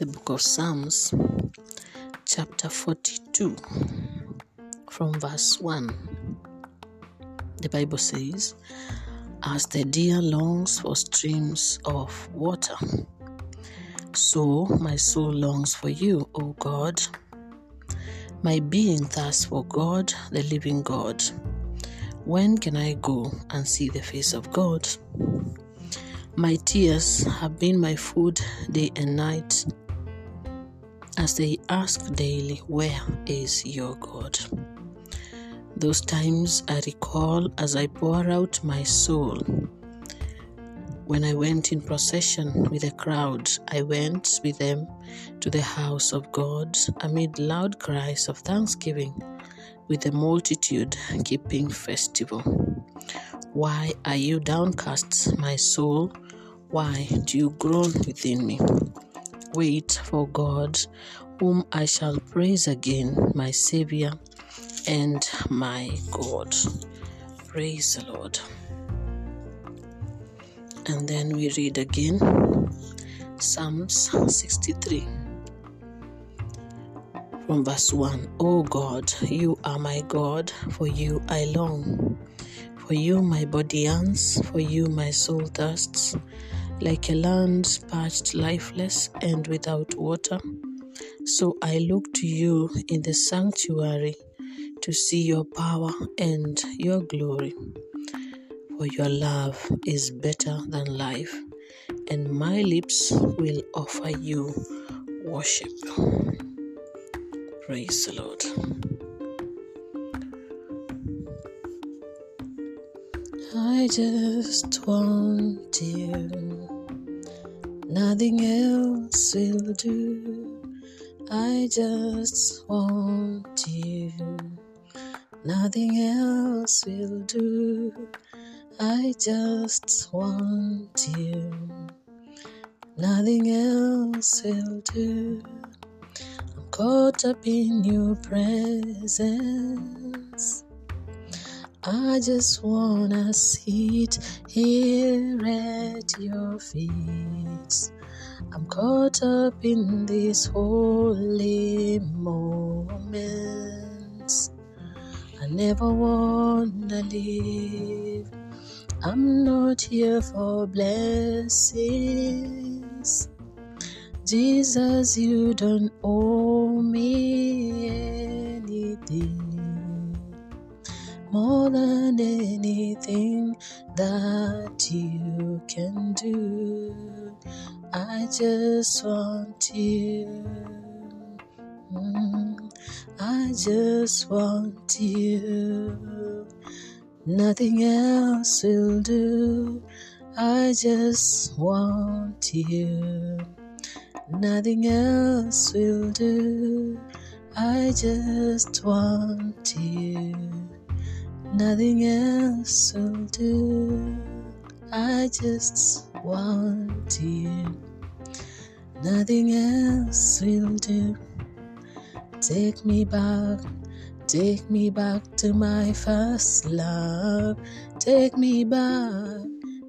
the book of Psalms, chapter 42, from verse 1. The Bible says, As the deer longs for streams of water, so my soul longs for you, O God. My being thirsts for God, the living God. When can I go and see the face of God? My tears have been my food day and night, as they ask daily, Where is your God? Those times I recall as I pour out my soul. When I went in procession with a crowd, I went with them to the house of God amid loud cries of thanksgiving, with the multitude keeping festival. Why are you downcast, my soul? Why do you groan within me? Wait for God, whom I shall praise again, my Savior and my God. Praise the Lord. And then we read again Psalms 63 from verse 1. O God, you are my God, for you I long. For you my body yearns, for you my soul thirsts, like a land parched, lifeless, and without water. So I look to you in the sanctuary to see your power and your glory. For your love is better than life, and my lips will offer you worship. Praise the Lord. I just want you, nothing else will do. I just want you, nothing else will do. I just want you, nothing else will do. I'm caught up in your presence. I just wanna sit here at your feet. I'm caught up in these holy moments. I never wanna leave. I'm not here for blessings. Jesus, you don't owe me anything more than anything that you can do. I just want you. Mm, I just want you. Nothing else will do. I just want you. Nothing else will do. I just want you. Nothing else will do. I just want you. Nothing else will do. Take me back, take me back to my first love. Take me back,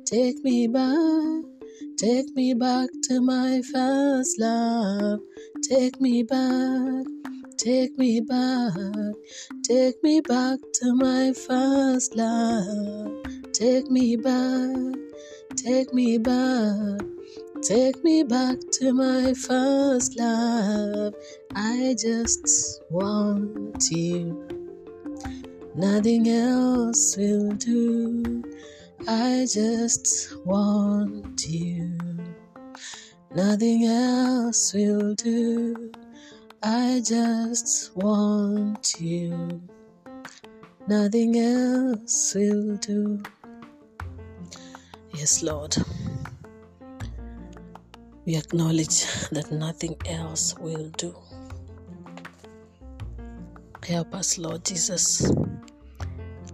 take me back, take me back to my first love. Take me back, take me back, take me back to my first love. Take me back, take me back, take me back to my first love. I just want you. Nothing else will do. I just want you. Nothing else will do. I just want you. Nothing else will do. Yes, Lord. We acknowledge that nothing else will do. Help us, Lord Jesus,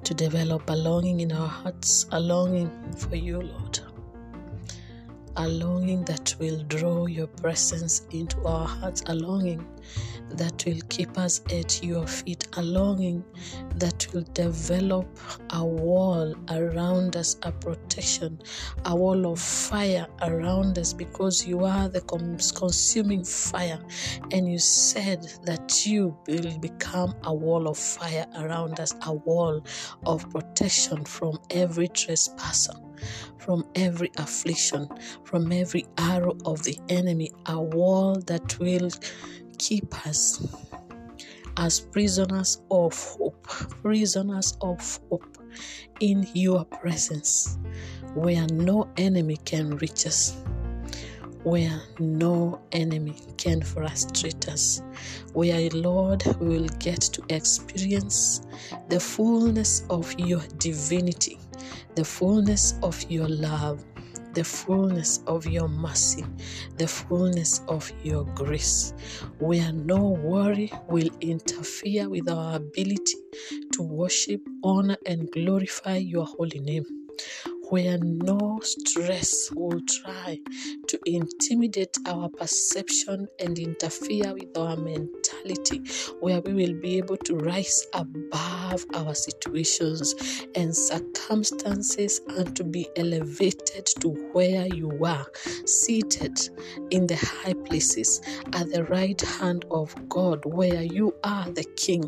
to develop a longing in our hearts, a longing for you, Lord. A longing that will draw your presence into our hearts, a longing that will keep us at your feet, a longing that will develop a wall around us, a protection, a wall of fire around us because you are the consuming fire. And you said that you will become a wall of fire around us, a wall of protection from every trespasser from every affliction, from every arrow of the enemy, a wall that will keep us as prisoners of hope, prisoners of hope in your presence, where no enemy can reach us, where no enemy can frustrate us, where, Lord, we will get to experience the fullness of your divinity, the fullness of your love the fullness of your mercy, the fullness of your grace, where no worry will interfere with our ability to worship, honor, and glorify your holy name where no stress will try to intimidate our perception and interfere with our mentality, where we will be able to rise above our situations and circumstances and to be elevated to where you are, seated in the high places at the right hand of God, where you are the King,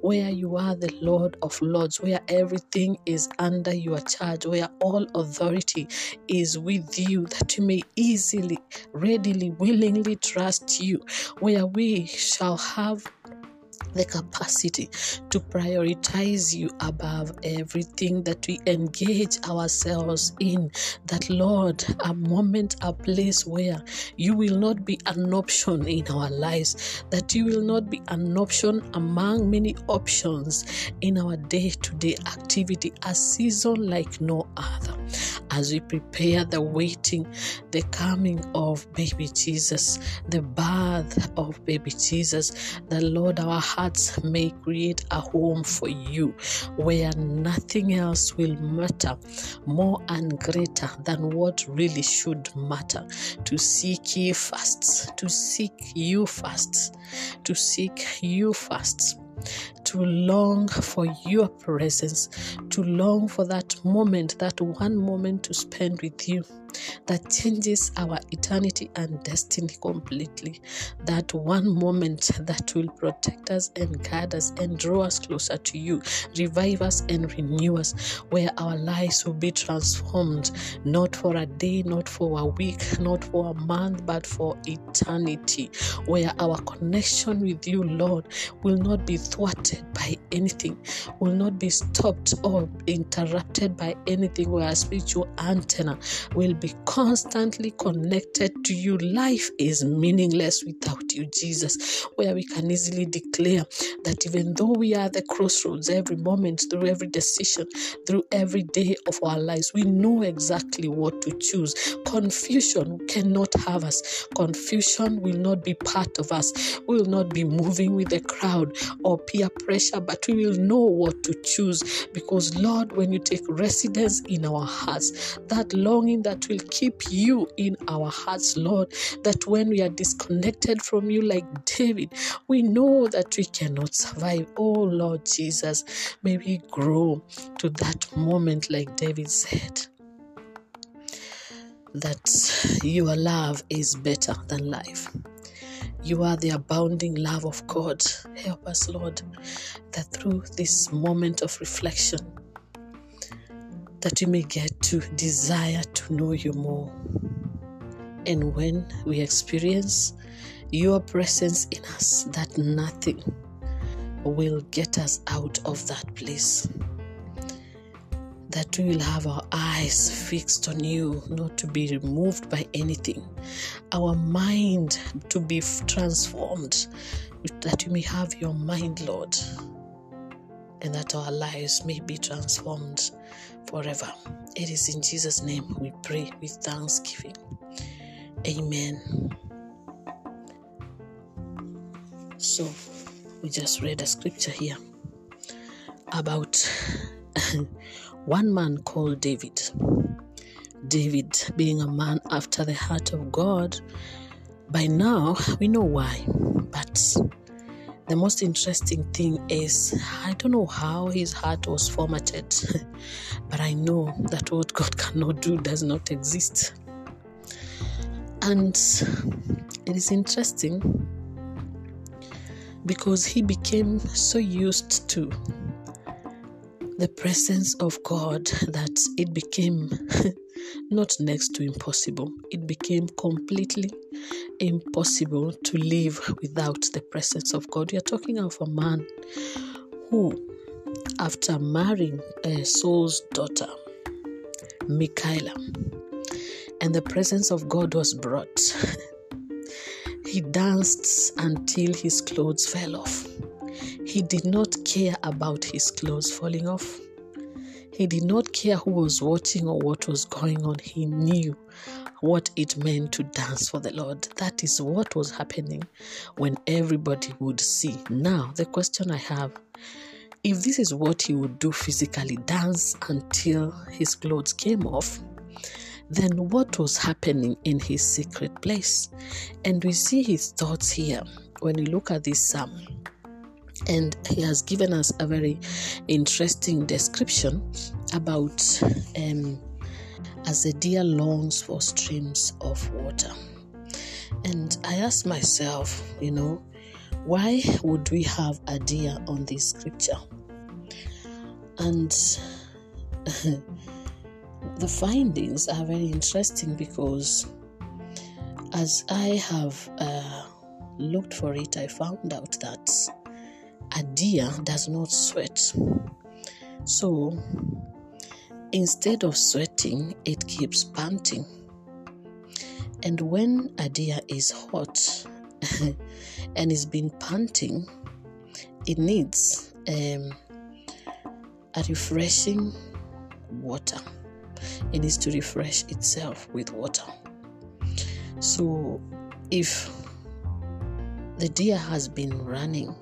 where you are the Lord of Lords, where everything is under your charge, where all all authority is with you, that you may easily, readily, willingly trust you, where we shall have the capacity to prioritize you above everything that we engage ourselves in. That, Lord, a moment, a place where you will not be an option in our lives, that you will not be an option among many options in our day to day activity, a season like no other. As we prepare the waiting, the coming of baby Jesus, the birth of baby Jesus, the Lord, our hearts may create a home for you where nothing else will matter more and greater than what really should matter. To seek ye first, to seek you first, to seek you first to long for your presence, to long for that moment, that one moment to spend with you that changes our eternity and destiny completely. That one moment that will protect us and guide us and draw us closer to you, revive us and renew us, where our lives will be transformed, not for a day, not for a week, not for a month, but for eternity, where our connection with you, Lord, will not be thwarted by anything, will not be stopped or interrupted by anything, where our spiritual antenna will be constantly connected to you. Life is meaningless without you, Jesus, where we can easily declare that even though we are the crossroads every moment, through every decision, through every day of our lives, we know exactly what to choose. Confusion cannot have us, confusion will not be part of us. We will not be moving with the crowd or peer pressure, but we will know what to choose because, Lord, when you take residence in our hearts, that longing that will keep you in our hearts, Lord, that when we are disconnected from you, like David, we know that we cannot survive. Oh, Lord Jesus, may we grow to that moment, like David said that your love is better than life. You are the abounding love of God. Help us, Lord, that through this moment of reflection, that we may get to desire to know you more. And when we experience your presence in us, that nothing will get us out of that place. That we will have our eyes fixed on you, not to be removed by anything. Our mind to be transformed, that you may have your mind, Lord, and that our lives may be transformed forever. It is in Jesus' name we pray with thanksgiving. Amen. So, we just read a scripture here about one man called David. David being a man after the heart of God, by now we know why. But the most interesting thing is I don't know how his heart was formatted, but I know that what God cannot do does not exist. And it is interesting because he became so used to the presence of God that it became not next to impossible. It became completely impossible to live without the presence of God. Are talking of a man who, after marrying uh, Saul's daughter, Michaela, and the presence of God was brought, he danced until his clothes fell off. He did not care about his clothes falling off. He did not care who was watching or what was going on. He knew what it meant to dance for the Lord. That is what was happening when everybody would see. Now, the question I have if this is what he would do physically, dance until his clothes came off, then what was happening in his secret place? And we see his thoughts here when we look at this psalm. And he has given us a very interesting description about um, as the deer longs for streams of water. And I asked myself, you know, why would we have a deer on this scripture? And the findings are very interesting because as I have uh, looked for it, I found out that a deer does not sweat. So instead of sweating, it keeps panting. And when a deer is hot and it's been panting, it needs um, a refreshing water. It needs to refresh itself with water. So if the deer has been running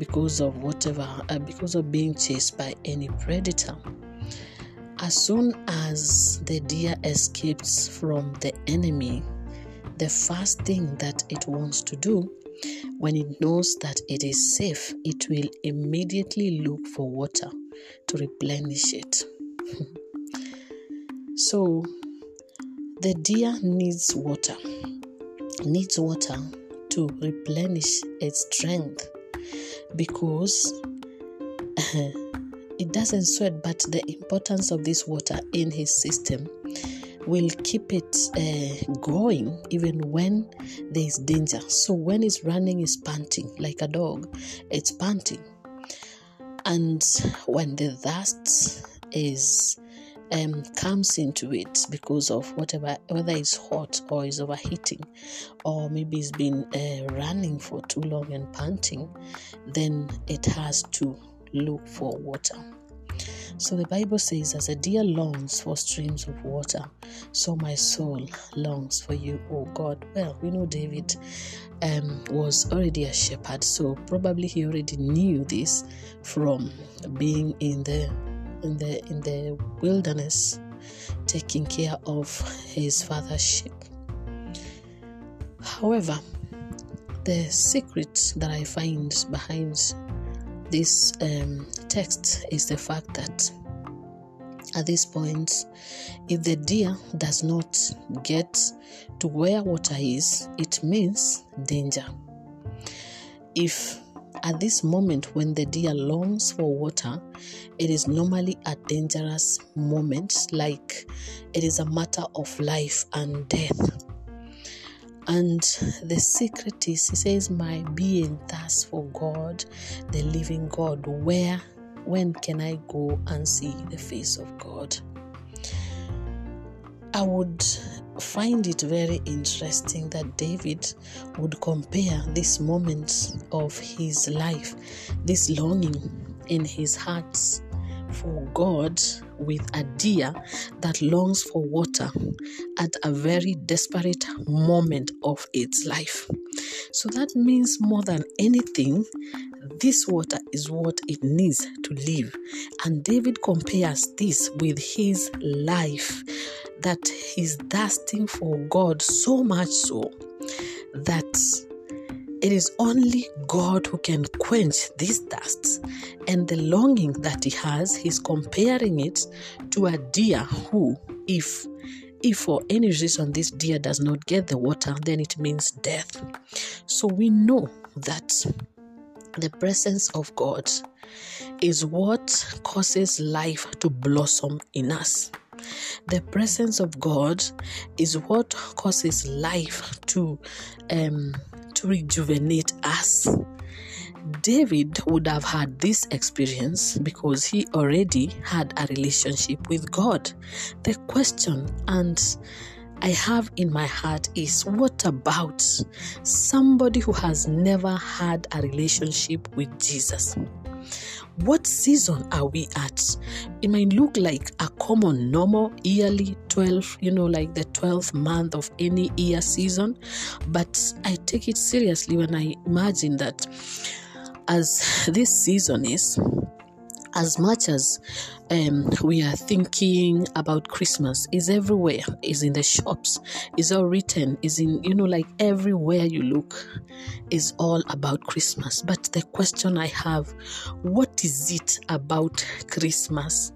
because of whatever, uh, because of being chased by any predator. As soon as the deer escapes from the enemy, the first thing that it wants to do when it knows that it is safe, it will immediately look for water to replenish it. so, the deer needs water, needs water to replenish its strength because it doesn't sweat, but the importance of this water in his system will keep it uh, going even when there is danger. So when it's running, it's panting like a dog, it's panting. And when the dust is um, comes into it because of whatever, whether it's hot or is overheating, or maybe it's been uh, running for too long and panting, then it has to look for water. So the Bible says, As a deer longs for streams of water, so my soul longs for you, O God. Well, we know David um, was already a shepherd, so probably he already knew this from being in the in the in the wilderness taking care of his father's sheep. However, the secret that I find behind this um, text is the fact that at this point, if the deer does not get to where water is, it means danger. If at this moment, when the deer longs for water, it is normally a dangerous moment, like it is a matter of life and death. And the secret is, he says, My being thirsts for God, the living God. Where, when can I go and see the face of God? I would find it very interesting that David would compare this moment of his life, this longing in his heart for God with a deer that longs for water at a very desperate moment of its life. So that means more than anything, this water is what it needs to live. And David compares this with his life that he's thirsting for God so much so that it is only God who can quench these thirsts. And the longing that he has, he's comparing it to a deer who, if if for any reason this deer does not get the water, then it means death. So we know that the presence of God is what causes life to blossom in us. The presence of God is what causes life to um, rejuvenate us. David would have had this experience because he already had a relationship with God. The question and I have in my heart is what about somebody who has never had a relationship with Jesus? What season are we at? It might look like a common, normal, yearly 12, you know, like the 12th month of any year season, but I take it seriously when I imagine that as this season is, as much as um, we are thinking about Christmas, is everywhere, is in the shops, is all written, is in, you know, like everywhere you look, is all about Christmas. But the question I have, what is it about Christmas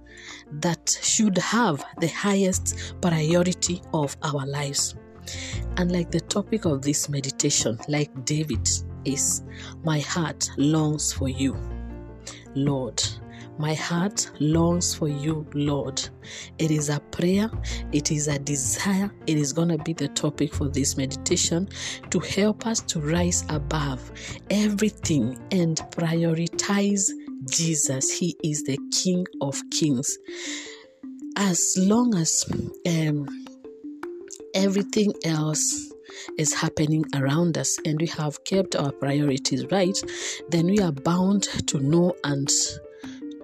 that should have the highest priority of our lives? And like the topic of this meditation, like David, is my heart longs for you, Lord. My heart longs for you, Lord. It is a prayer, it is a desire. It is going to be the topic for this meditation to help us to rise above everything and prioritize Jesus. He is the King of Kings. As long as um, everything else is happening around us and we have kept our priorities right, then we are bound to know and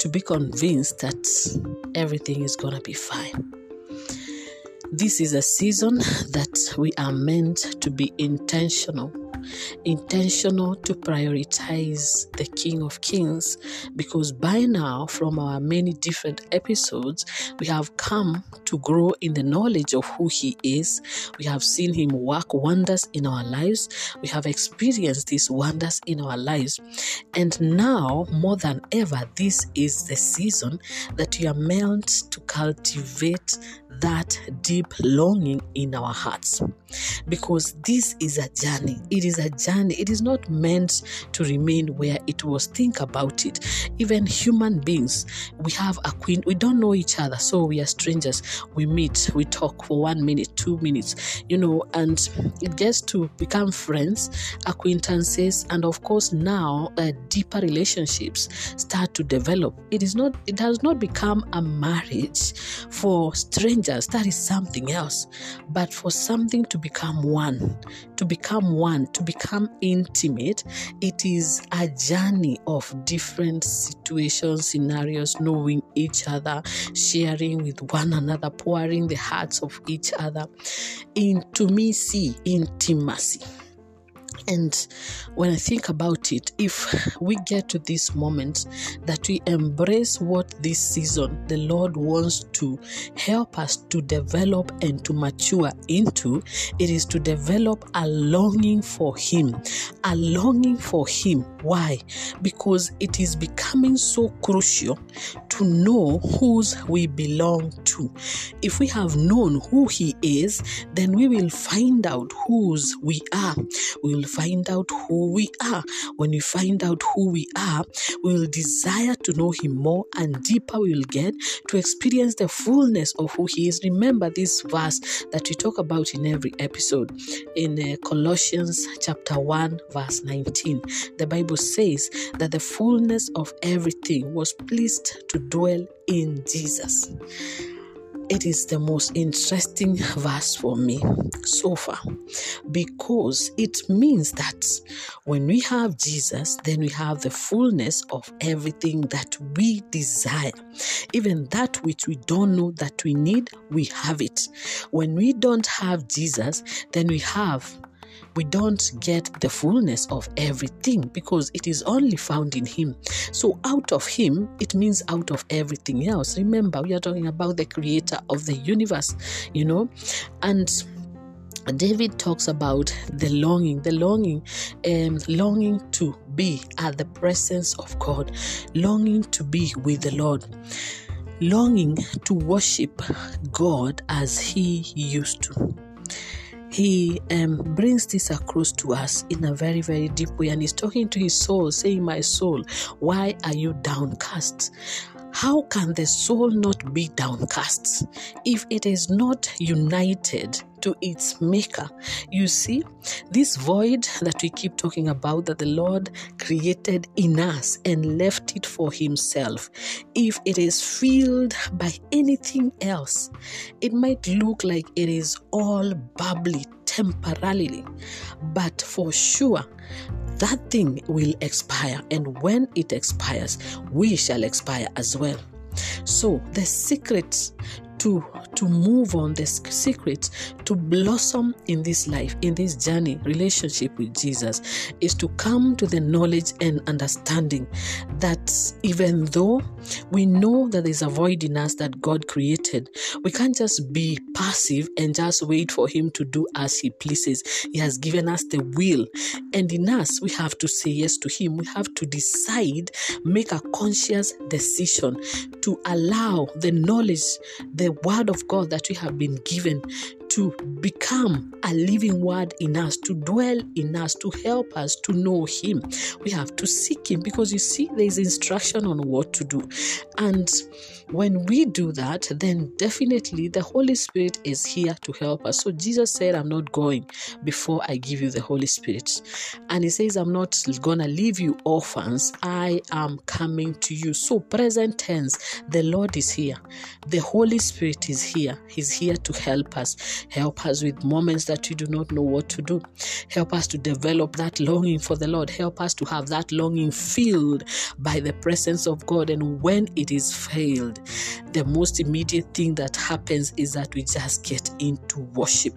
to be convinced that everything is going to be fine. This is a season that we are meant to be intentional intentional to prioritize the King of Kings because by now, from our many different episodes, we have come to grow in the knowledge of who He is. We have seen Him work wonders in our lives. We have experienced these wonders in our lives. And now, more than ever, this is the season that we are meant to cultivate that deep longing in our hearts because this is a journey. It is a journey. It is not meant to remain where it was. Think about it. Even human beings, we have a queen. We don't know each other, so we are strangers. We meet, we talk for one minute, two minutes, you know, and it gets to become friends, acquaintances, and of course now uh, deeper relationships start to develop. It is not. It has not become a marriage for strangers. That is something else. But for something to become one, to become one, to become intimate, it is a journey of different situations, scenarios, knowing each other, sharing with one another, pouring the hearts of each other. into me, see intimacy. And when I think about it, if we get to this moment that we embrace what this season the Lord wants to help us to develop and to mature into, it is to develop a longing for Him. A longing for Him. Why? Because it is becoming so crucial to know whose we belong to. If we have known who He is, then we will find out whose we are. We will find out who we are. When we find out who we are, we will desire to know Him more and deeper we will get to experience the fullness of who He is. Remember this verse that we talk about in every episode in uh, Colossians chapter 1, verse 19. The Bible says that the fullness of everything was pleased to dwell in Jesus it is the most interesting verse for me so far because it means that when we have Jesus, then we have the fullness of everything that we desire. Even that which we don't know that we need, we have it. When we don't have Jesus, then we have we don't get the fullness of everything because it is only found in Him. So, out of Him, it means out of everything else. Remember, we are talking about the creator of the universe, you know, and David talks about the longing, the longing, um, longing to be at the presence of God, longing to be with the Lord, longing to worship God as He used to he um, brings this across to us in a very, very deep way. And he's talking to his soul, saying, My soul, why are you downcast? How can the soul not be downcast if it is not united to its maker? You see, this void that we keep talking about that the Lord created in us and left it for Himself, if it is filled by anything else, it might look like it is all bubbly temporarily, but for sure, that thing will expire. And when it expires, we shall expire as well. So, the secret to to move on the secret to blossom in this life in this journey relationship with jesus is to come to the knowledge and understanding that even though we know that there's a void in us that god created we can't just be passive and just wait for him to do as he pleases. He has given us the will. And in us we have to say yes to him. We have to decide make a conscious decision to allow the knowledge the word of God that we have been given to become a living word in us, to dwell in us, to help us to know Him. We have to seek Him because you see, there's instruction on what to do. And when we do that, then definitely the Holy Spirit is here to help us. So Jesus said, I'm not going before I give you the Holy Spirit. And He says, I'm not gonna leave you orphans, I am coming to you. So, present tense, the Lord is here, the Holy Spirit is here. He's here to help us. Help us with moments that we do not know what to do. Help us to develop that longing for the Lord. Help us to have that longing filled by the presence of God. And when it is failed, the most immediate thing that happens is that we just get into worship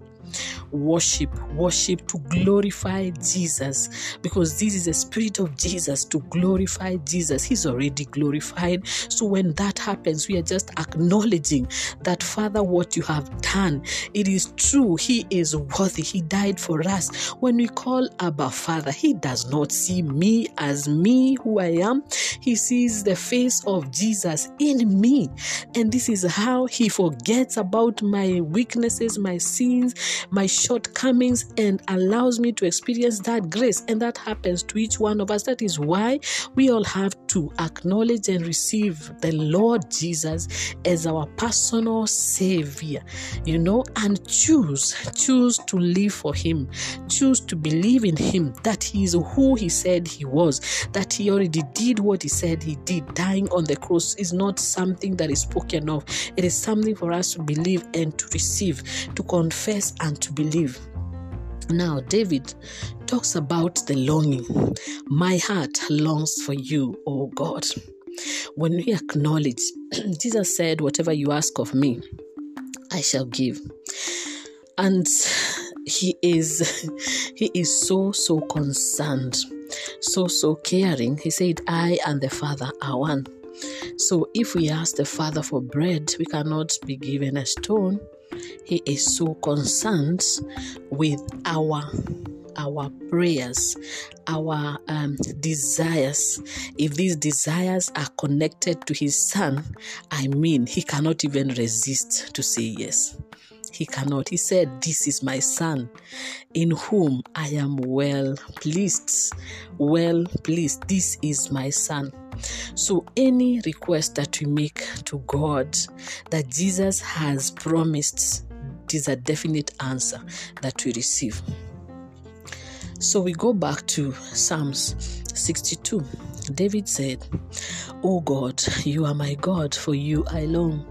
worship, worship to glorify Jesus because this is the spirit of Jesus to glorify Jesus. He's already glorified. So when that happens, we are just acknowledging that, Father, what you have done, it is true. He is worthy. He died for us. When we call Abba Father, He does not see me as me who I am. He sees the face of Jesus in me. And this is how He forgets about my weaknesses, my sins, my shortcomings and allows me to experience that grace. And that happens to each one of us. That is why we all have to acknowledge and receive the Lord Jesus as our personal Savior, you know, and choose, choose to live for Him, choose to believe in Him that He is who He said He was, that He already did what He said He did. Dying on the cross is not something that is spoken of, it is something for us to believe and to receive, to confess and to believe. Now, David talks about the longing. My heart longs for you, O God. When we acknowledge, Jesus said, Whatever you ask of me, I shall give. And he is he is so so concerned so so caring he said i and the father are one so if we ask the father for bread we cannot be given a stone he is so concerned with our our prayers, our um, desires. If these desires are connected to His Son, I mean, He cannot even resist to say yes. He cannot. He said, This is my Son, in whom I am well pleased. Well pleased. This is my Son. So, any request that we make to God that Jesus has promised is a definite answer that we receive. So we go back to Psalms 62. David said, O God, you are my God, for you I long.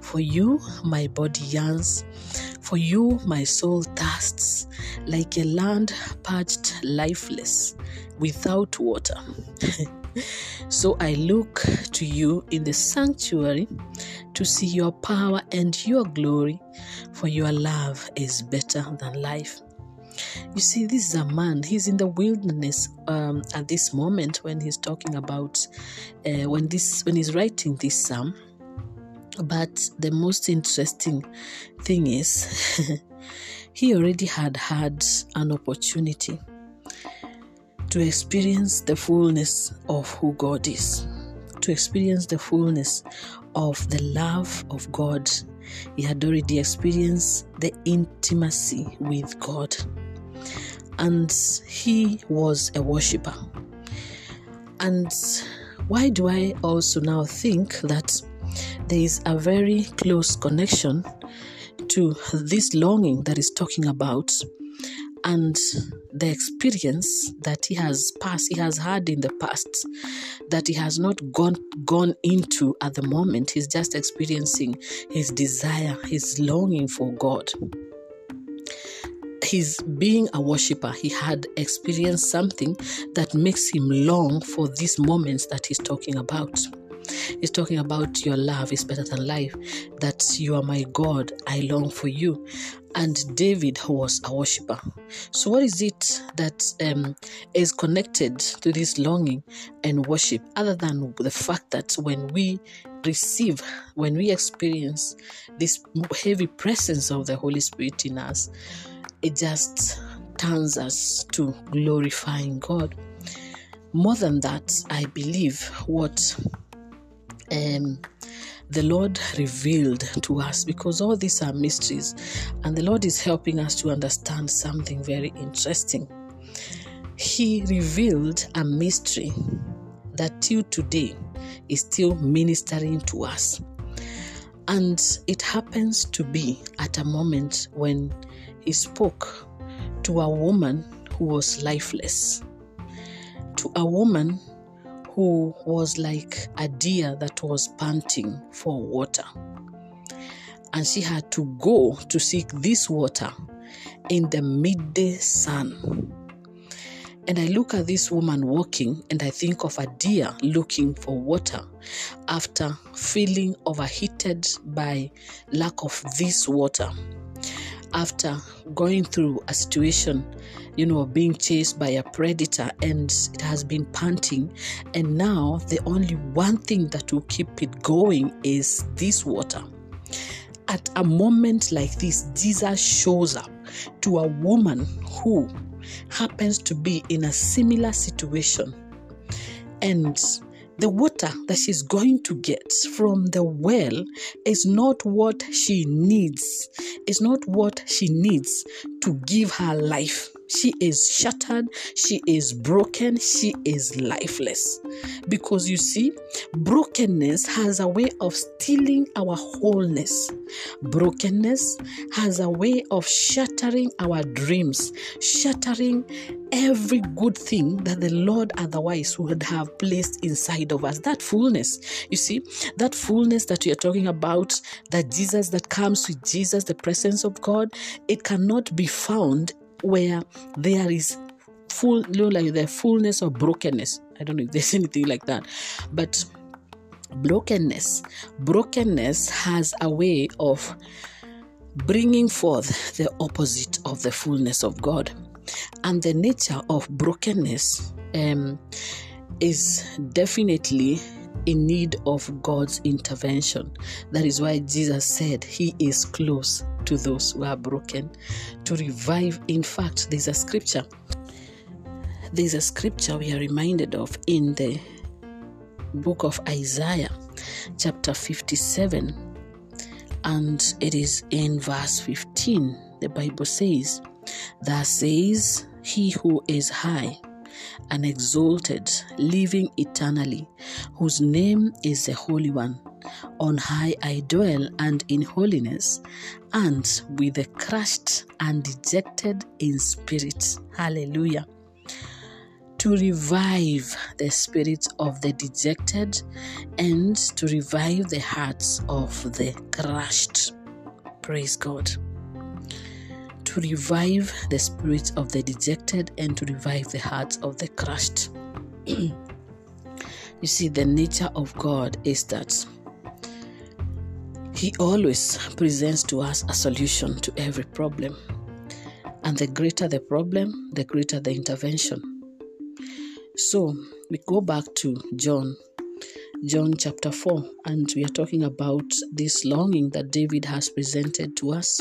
For you my body yearns, for you my soul thirsts, like a land parched, lifeless, without water. so I look to you in the sanctuary to see your power and your glory, for your love is better than life. You see, this is a man, he's in the wilderness um, at this moment when he's talking about uh, when this when he's writing this psalm. But the most interesting thing is he already had had an opportunity to experience the fullness of who God is, to experience the fullness of the love of God. He had already experienced the intimacy with God. And he was a worshiper. And why do I also now think that there is a very close connection to this longing that is talking about and the experience that he has passed he has had in the past that he has not gone gone into at the moment. He's just experiencing his desire his longing for god. His being a worshiper. He had experienced something that makes him long for these moments that he's talking about He's talking about your love is better than life, that you are my God, I long for you. And David was a worshiper. So, what is it that um, is connected to this longing and worship, other than the fact that when we receive, when we experience this heavy presence of the Holy Spirit in us, it just turns us to glorifying God. More than that, I believe what um, the Lord revealed to us because all these are mysteries, and the Lord is helping us to understand something very interesting. He revealed a mystery that till today is still ministering to us. And it happens to be at a moment when he spoke to a woman who was lifeless, to a woman who was like a deer that was panting for water. And she had to go to seek this water in the midday sun. And I look at this woman walking and I think of a deer looking for water after feeling overheated by lack of this water. After going through a situation you know, being chased by a predator and it has been panting. And now the only one thing that will keep it going is this water. At a moment like this, Jesus shows up to a woman who happens to be in a similar situation. And the water that she's going to get from the well is not what she needs. It's not what she needs to give her life. She is shattered, she is broken, she is lifeless. Because you see, brokenness has a way of stealing our wholeness. Brokenness has a way of shattering our dreams, shattering every good thing that the Lord otherwise would have placed inside of us. That fullness, you see, that fullness that we are talking about, that Jesus that comes with Jesus, the presence of God, it cannot be found where there is full you know, like the fullness of brokenness. I don't know if there's anything like that. But brokenness brokenness has a way of bringing forth the opposite of the fullness of god. And the nature of brokenness um, is definitely in need of God's intervention. That is why Jesus said he is close to those who are broken to revive. In fact, there's a scripture. There's a scripture we are reminded of in the book of Isaiah, chapter 57, and it is in verse 15. The Bible says, Thus says he who is high and exalted, living eternally, whose name is the Holy One. On high I dwell, and in holiness, and with the crushed and dejected in spirit. Hallelujah. To revive the spirits of the dejected and to revive the hearts of the crushed. Praise God to revive the spirits of the dejected and to revive the hearts of the crushed. you see, the nature of God is that He always presents to us a solution to every problem. And the greater the problem, the greater the intervention. So we go back to John, John chapter 4, and we are talking about this longing that David has presented to us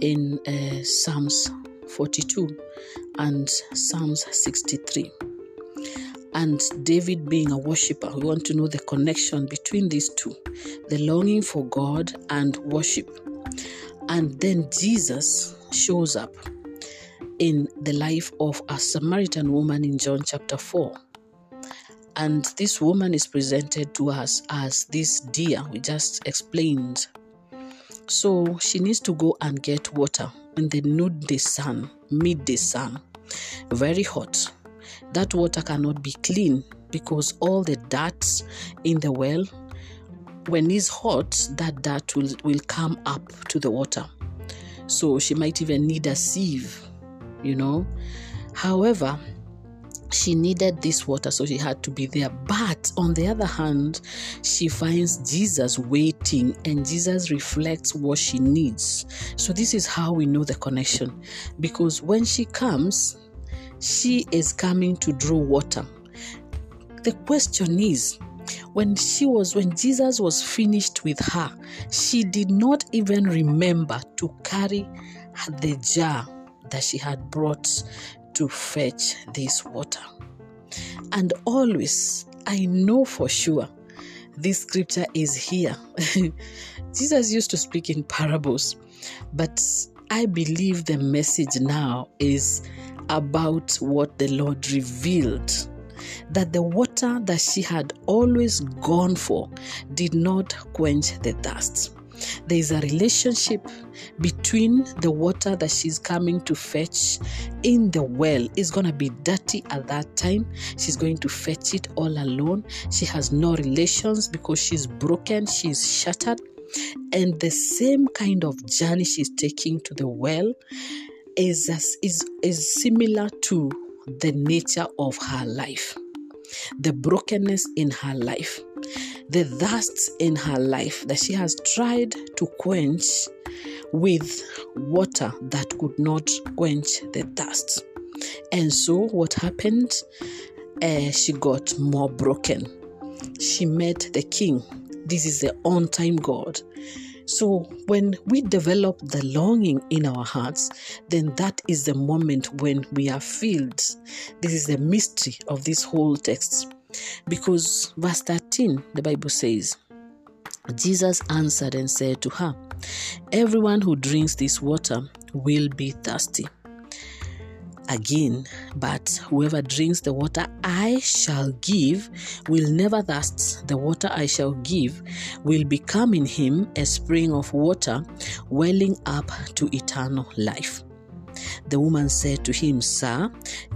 in uh, Psalms 42 and Psalms 63. And David being a worshiper, we want to know the connection between these two the longing for God and worship. And then Jesus shows up in the life of a Samaritan woman in John chapter 4. And this woman is presented to us as this deer we just explained. So she needs to go and get water in the noonday sun, midday sun, very hot. That water cannot be clean because all the dirt in the well, when it's hot, that dirt will, will come up to the water. So she might even need a sieve, you know. However, she needed this water, so she had to be there. But on the other hand, she finds Jesus waiting, and Jesus reflects what she needs. So, this is how we know the connection because when she comes, she is coming to draw water. The question is, when she was when Jesus was finished with her, she did not even remember to carry the jar that she had brought to fetch this water. And always, I know for sure this scripture is here. Jesus used to speak in parables, but I believe the message now is about what the Lord revealed that the water that she had always gone for did not quench the thirst. There is a relationship between the water that she's coming to fetch in the well is going to be dirty at that time. She's going to fetch it all alone. She has no relations because she's broken, she's shattered. And the same kind of journey she's taking to the well is, is, is similar to the nature of her life, the brokenness in her life the thirst in her life that she has tried to quench with water that could not quench the thirst. And so, what happened? Uh, she got more broken. She met the king. This is the on time God. So, when we develop the longing in our hearts, then that is the moment when we are filled. This is the mystery of this whole text. Because verse 13, the Bible says, Jesus answered and said to her, Everyone who drinks this water will be thirsty. Again, but whoever drinks the water I shall give will never thirst. The water I shall give will become in him a spring of water welling up to eternal life. The woman said to him, Sir,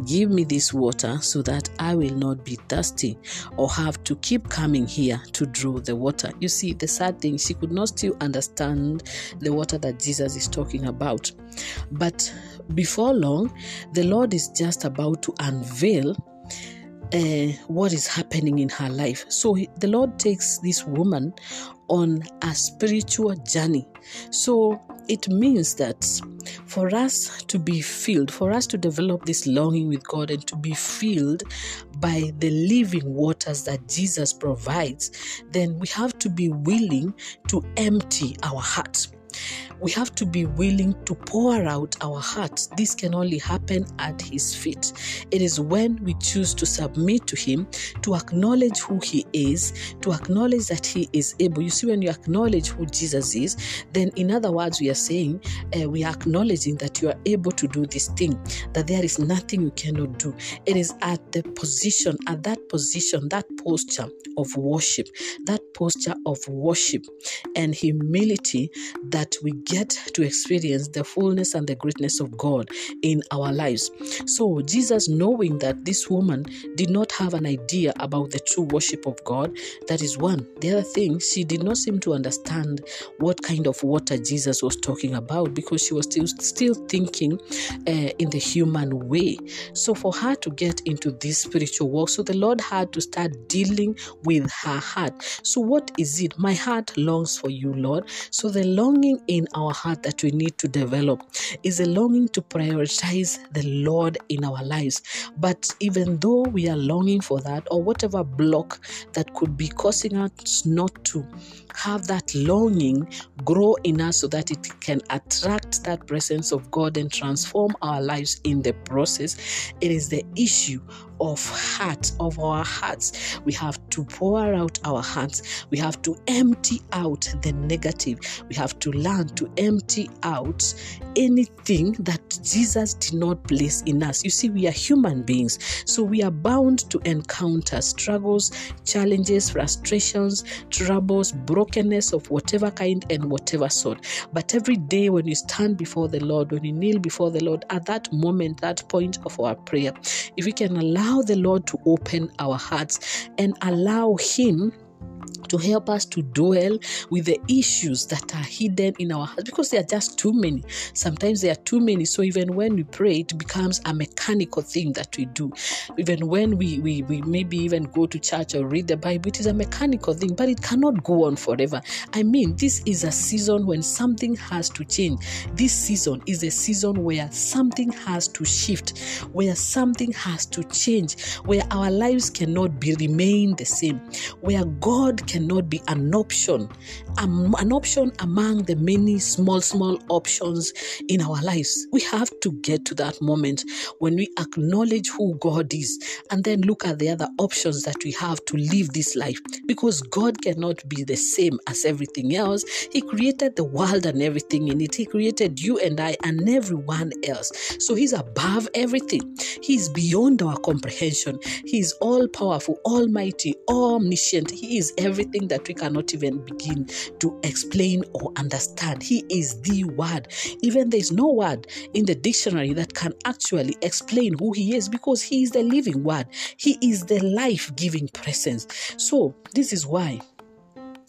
give me this water so that I will not be thirsty or have to keep coming here to draw the water. You see, the sad thing, she could not still understand the water that Jesus is talking about. But before long, the Lord is just about to unveil uh, what is happening in her life. So the Lord takes this woman on a spiritual journey. So it means that for us to be filled, for us to develop this longing with God and to be filled by the living waters that Jesus provides, then we have to be willing to empty our hearts we have to be willing to pour out our hearts. This can only happen at His feet. It is when we choose to submit to Him, to acknowledge who He is, to acknowledge that He is able. You see, when you acknowledge who Jesus is, then in other words, we are saying, uh, we are acknowledging that you are able to do this thing, that there is nothing you cannot do. It is at the position, at that position, that posture of worship, that posture of worship and humility that we get to experience the fullness and the greatness of God in our lives. So, Jesus, knowing that this woman did not have an idea about the true worship of God, that is one. The other thing, she did not seem to understand what kind of water Jesus was talking about because she was still still thinking uh, in the human way. So, for her to get into this spiritual walk, so the Lord had to start dealing with her heart. So, what is it? My heart longs for you, Lord. So, the longing in our heart that we need to develop is a longing to prioritize the Lord in our lives. But even though we are longing for that, or whatever block that could be causing us not to have that longing grow in us so that it can attract that presence of God and transform our lives in the process, it is the issue of heart, of our hearts. We have to pour out our hearts. We have to empty out the negative. We have to learn to empty out anything that Jesus did not place in us. You see, we are human beings, so we are bound to encounter struggles, challenges, frustrations, troubles, brokenness of whatever kind and whatever sort. But every day when you stand before the Lord, when you kneel before the Lord, at that moment, that point of our prayer, if we can allow the Lord to open our hearts and allow Him to help us to dwell with the issues that are hidden in our hearts because they are just too many. Sometimes they are too many. So even when we pray, it becomes a mechanical thing that we do. Even when we, we, we maybe even go to church or read the Bible, it is a mechanical thing, but it cannot go on forever. I mean, this is a season when something has to change. This season is a season where something has to shift, where something has to change, where our lives cannot be remain the same, where God can cannot be an option, um, an option among the many small, small options in our lives. We have to get to that moment when we acknowledge who God is and then look at the other options that we have to live this life because God cannot be the same as everything else. He created the world and everything in it, He created you and I and everyone else. So He's above everything, He's beyond our comprehension. He's all powerful, almighty, omniscient. He is everything everything that we cannot even begin to explain or understand. He is the word. Even there is no word in the dictionary that can actually explain who he is because he is the living word. He is the life giving presence. So, this is why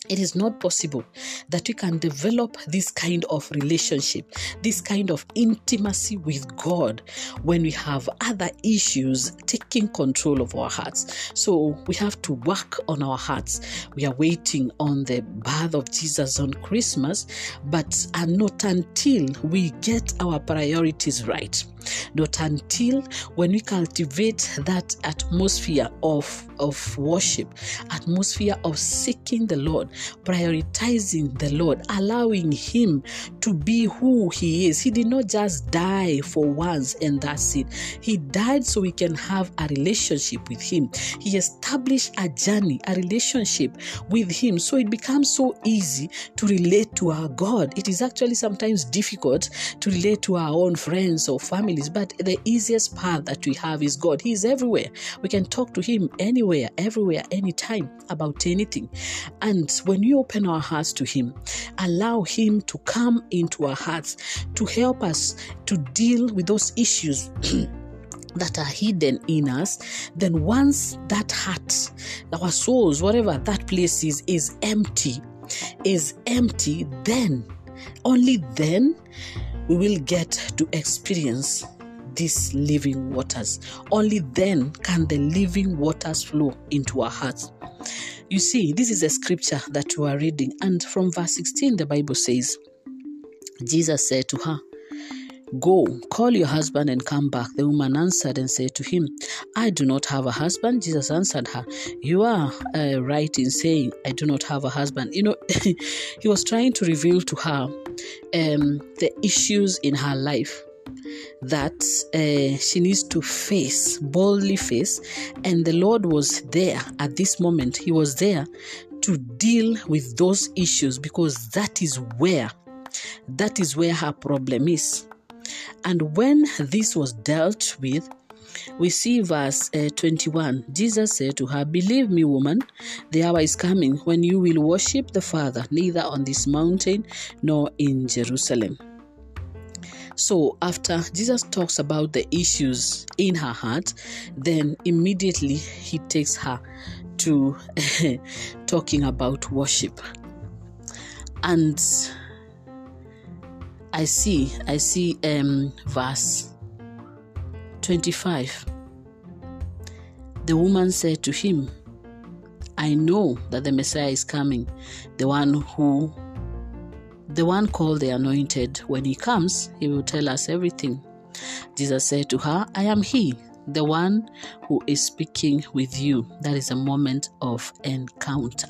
it is not possible that we can develop this kind of relationship, this kind of intimacy with God when we have other issues taking control of our hearts. So we have to work on our hearts. We are waiting on the birth of Jesus on Christmas, but not until we get our priorities right. Not until when we cultivate that atmosphere of, of worship, atmosphere of seeking the Lord, prioritizing the Lord, allowing Him to be who He is. He did not just die for once and that's it. He died so we can have a relationship with Him. He established a journey, a relationship with Him. So it becomes so easy to relate to our God. It is actually sometimes difficult to relate to our own friends or families, but the easiest path that we have is God. He is everywhere. We can talk to Him anywhere, everywhere, anytime about anything. And when we open our hearts to Him, allow Him to come into our hearts to help us to deal with those issues. that are hidden in us, then once that heart, our souls, whatever that place is, is empty, is empty, then, only then, we will get to experience these living waters. Only then can the living waters flow into our hearts. You see, this is a scripture that you are reading, and from verse 16, the Bible says, Jesus said to her, Go, call your husband and come back. The woman answered and said to him, I do not have a husband. Jesus answered her, You are uh, right in saying, I do not have a husband. You know, he was trying to reveal to her um, the issues in her life that uh, she needs to face, boldly face. And the Lord was there at this moment. He was there to deal with those issues because that is where that is where her problem is. And when this was dealt with, we see verse uh, 21 Jesus said to her, Believe me, woman, the hour is coming when you will worship the Father, neither on this mountain nor in Jerusalem. So, after Jesus talks about the issues in her heart, then immediately he takes her to talking about worship. And I see, I see um, verse 25. The woman said to him, I know that the Messiah is coming, the one who the one called the anointed, when he comes, he will tell us everything. Jesus said to her, I am he, the one who is speaking with you. That is a moment of encounter.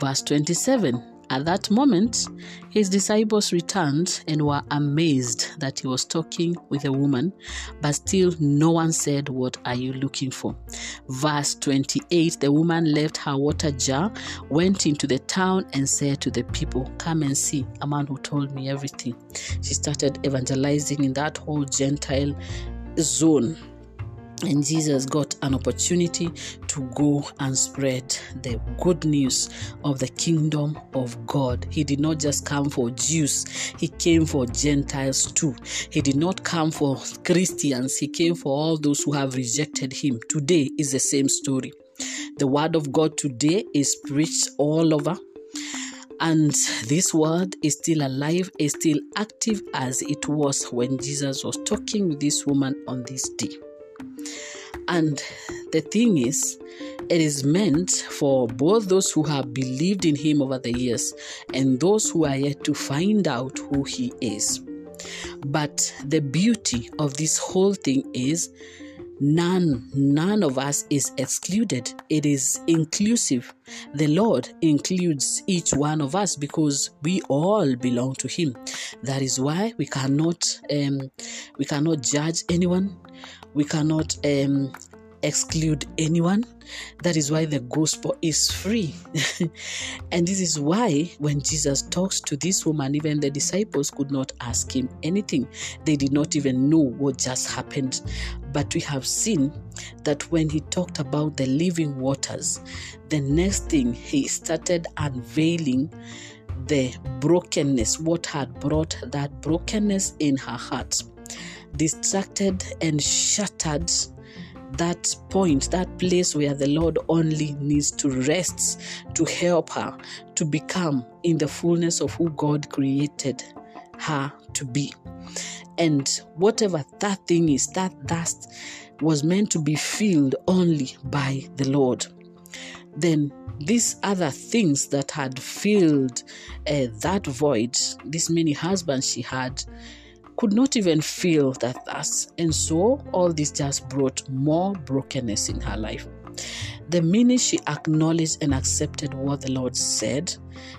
Verse 27 At that moment, his disciples returned and were amazed that he was talking with a woman, but still no one said, What are you looking for? Verse 28 The woman left her water jar, went into the town, and said to the people, Come and see a man who told me everything. She started evangelizing in that whole Gentile zone and Jesus got an opportunity to go and spread the good news of the kingdom of God. He did not just come for Jews, he came for Gentiles too. He did not come for Christians, he came for all those who have rejected him. Today is the same story. The word of God today is preached all over. And this word is still alive, is still active as it was when Jesus was talking with this woman on this day. And the thing is, it is meant for both those who have believed in him over the years and those who are yet to find out who he is. But the beauty of this whole thing is none none of us is excluded. It is inclusive. The lord includes each one of us because we all belong to him. That is why we cannot um, we cannot judge anyone we cannot um, exclude anyone. That is why the gospel is free. and this is why when Jesus talks to this woman, even the disciples could not ask him anything. They did not even know what just happened. But we have seen that when he talked about the living waters, the next thing he started unveiling the brokenness, what had brought that brokenness in her heart, distracted and shattered that point, that place where the Lord only needs to rest to help her to become in the fullness of who God created her to be. And whatever that thing is, that dust was meant to be filled only by the Lord. Then these other things that had filled uh, that void, these many husbands she had, could not even feel that thus. And so all this just brought more brokenness in her life. The minute she acknowledged and accepted what the Lord said,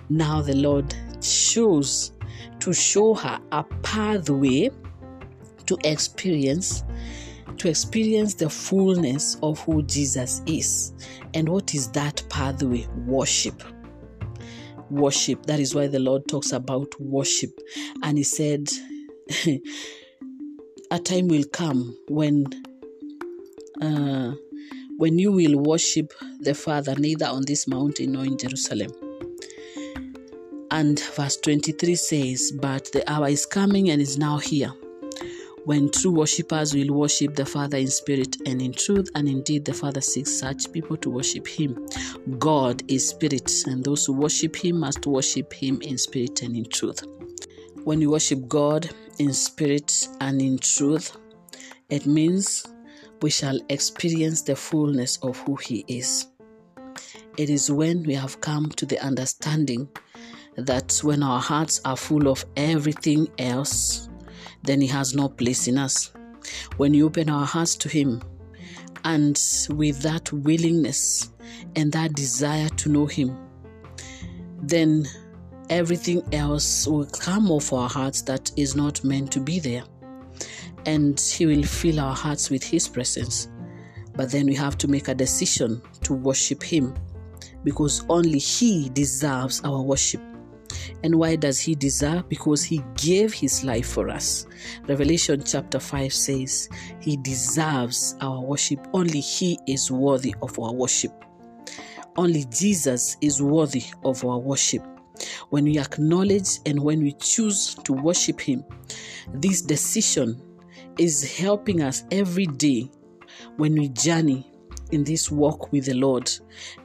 now the Lord chose to show her a pathway to experience to experience the fullness of who Jesus is. And what is that pathway? Worship. Worship. That is why the Lord talks about worship. And He said, a time will come when uh, when you will worship the Father neither on this mountain nor in Jerusalem. And verse 23 says, But the hour is coming and is now here when true worshippers will worship the Father in spirit and in truth, and indeed the Father seeks such people to worship Him. God is spirit, and those who worship Him must worship Him in spirit and in truth. When you worship God in spirit and in truth, it means we shall experience the fullness of who He is. It is when we have come to the understanding that when our hearts are full of everything else, then He has no place in us. When you open our hearts to Him, and with that willingness and that desire to know Him, then everything else will come off our hearts that is not meant to be there. And He will fill our hearts with His presence. But then we have to make a decision to worship Him because only He deserves our worship. And why does He deserve? Because He gave His life for us. Revelation chapter 5 says, He deserves our worship. Only He is worthy of our worship. Only Jesus is worthy of our worship when we acknowledge and when we choose to worship Him, this decision is helping us every day when we journey in this walk with the Lord.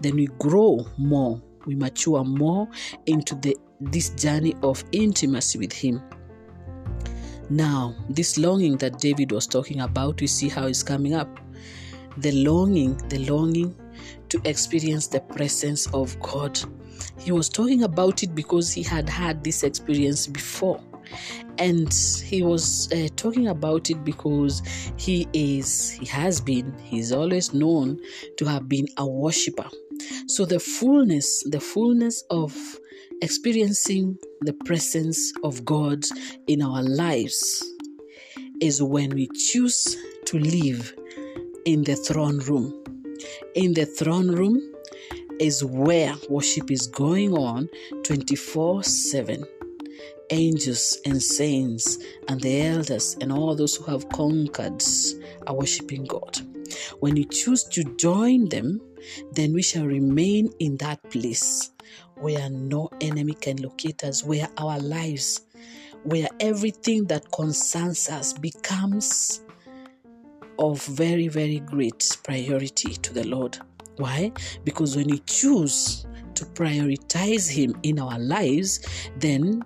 Then we grow more, we mature more into the this journey of intimacy with Him. Now, this longing that David was talking about, we see how it's coming up. The longing, the longing to experience the presence of God. He was talking about it because he had had this experience before. And he was uh, talking about it because he is, he has been, he's always known to have been a worshiper. So the fullness, the fullness of experiencing the presence of God in our lives is when we choose to live in the throne room. In the throne room is where worship is going on 24 7. Angels and saints and the elders and all those who have conquered are worshiping God. When you choose to join them, then we shall remain in that place where no enemy can locate us, where our lives, where everything that concerns us becomes of very, very great priority to the Lord. Why? Because when we choose to prioritize Him in our lives, then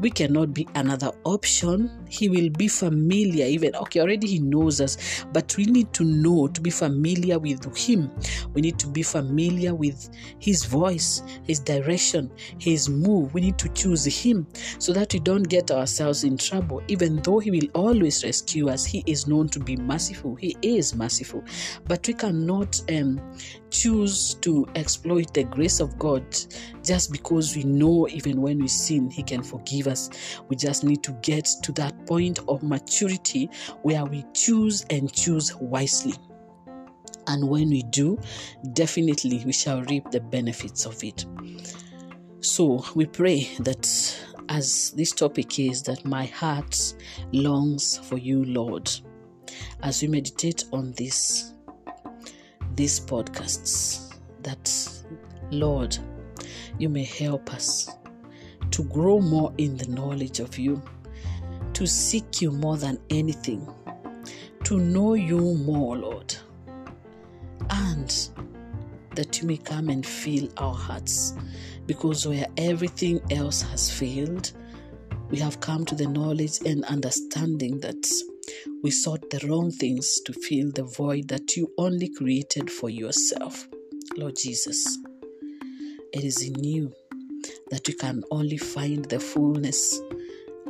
we cannot be another option. He will be familiar, even okay, already he knows us, but we need to know to be familiar with him. We need to be familiar with his voice, his direction, his move. We need to choose him so that we don't get ourselves in trouble. Even though he will always rescue us, he is known to be merciful. He is merciful, but we cannot um, choose to exploit the grace of God just because we know even when we sin, He can forgive us. We just need to get to that point of maturity where we choose and choose wisely. And when we do, definitely we shall reap the benefits of it. So we pray that as this topic is, that my heart longs for you, Lord. As we meditate on this these podcasts that, Lord, you may help us to grow more in the knowledge of you, to seek you more than anything, to know you more, Lord, and that you may come and fill our hearts. Because where everything else has failed, we have come to the knowledge and understanding that we sought the wrong things to fill the void that you only created for yourself. Lord Jesus, it is in you that we can only find the fullness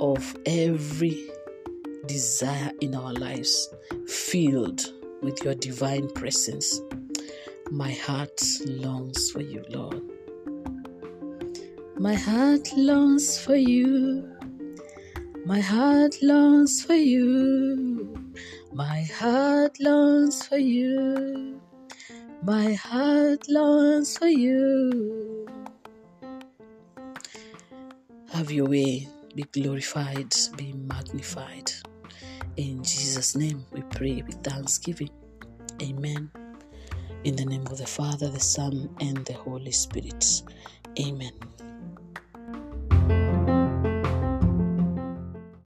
of every desire in our lives, filled with your divine presence. My heart longs for you, Lord. My heart longs for you. My heart longs for you. My heart longs for you. My heart longs for you. Have your way. Be glorified. Be magnified. In Jesus' name we pray with thanksgiving. Amen. In the name of the Father, the Son, and the Holy Spirit. Amen.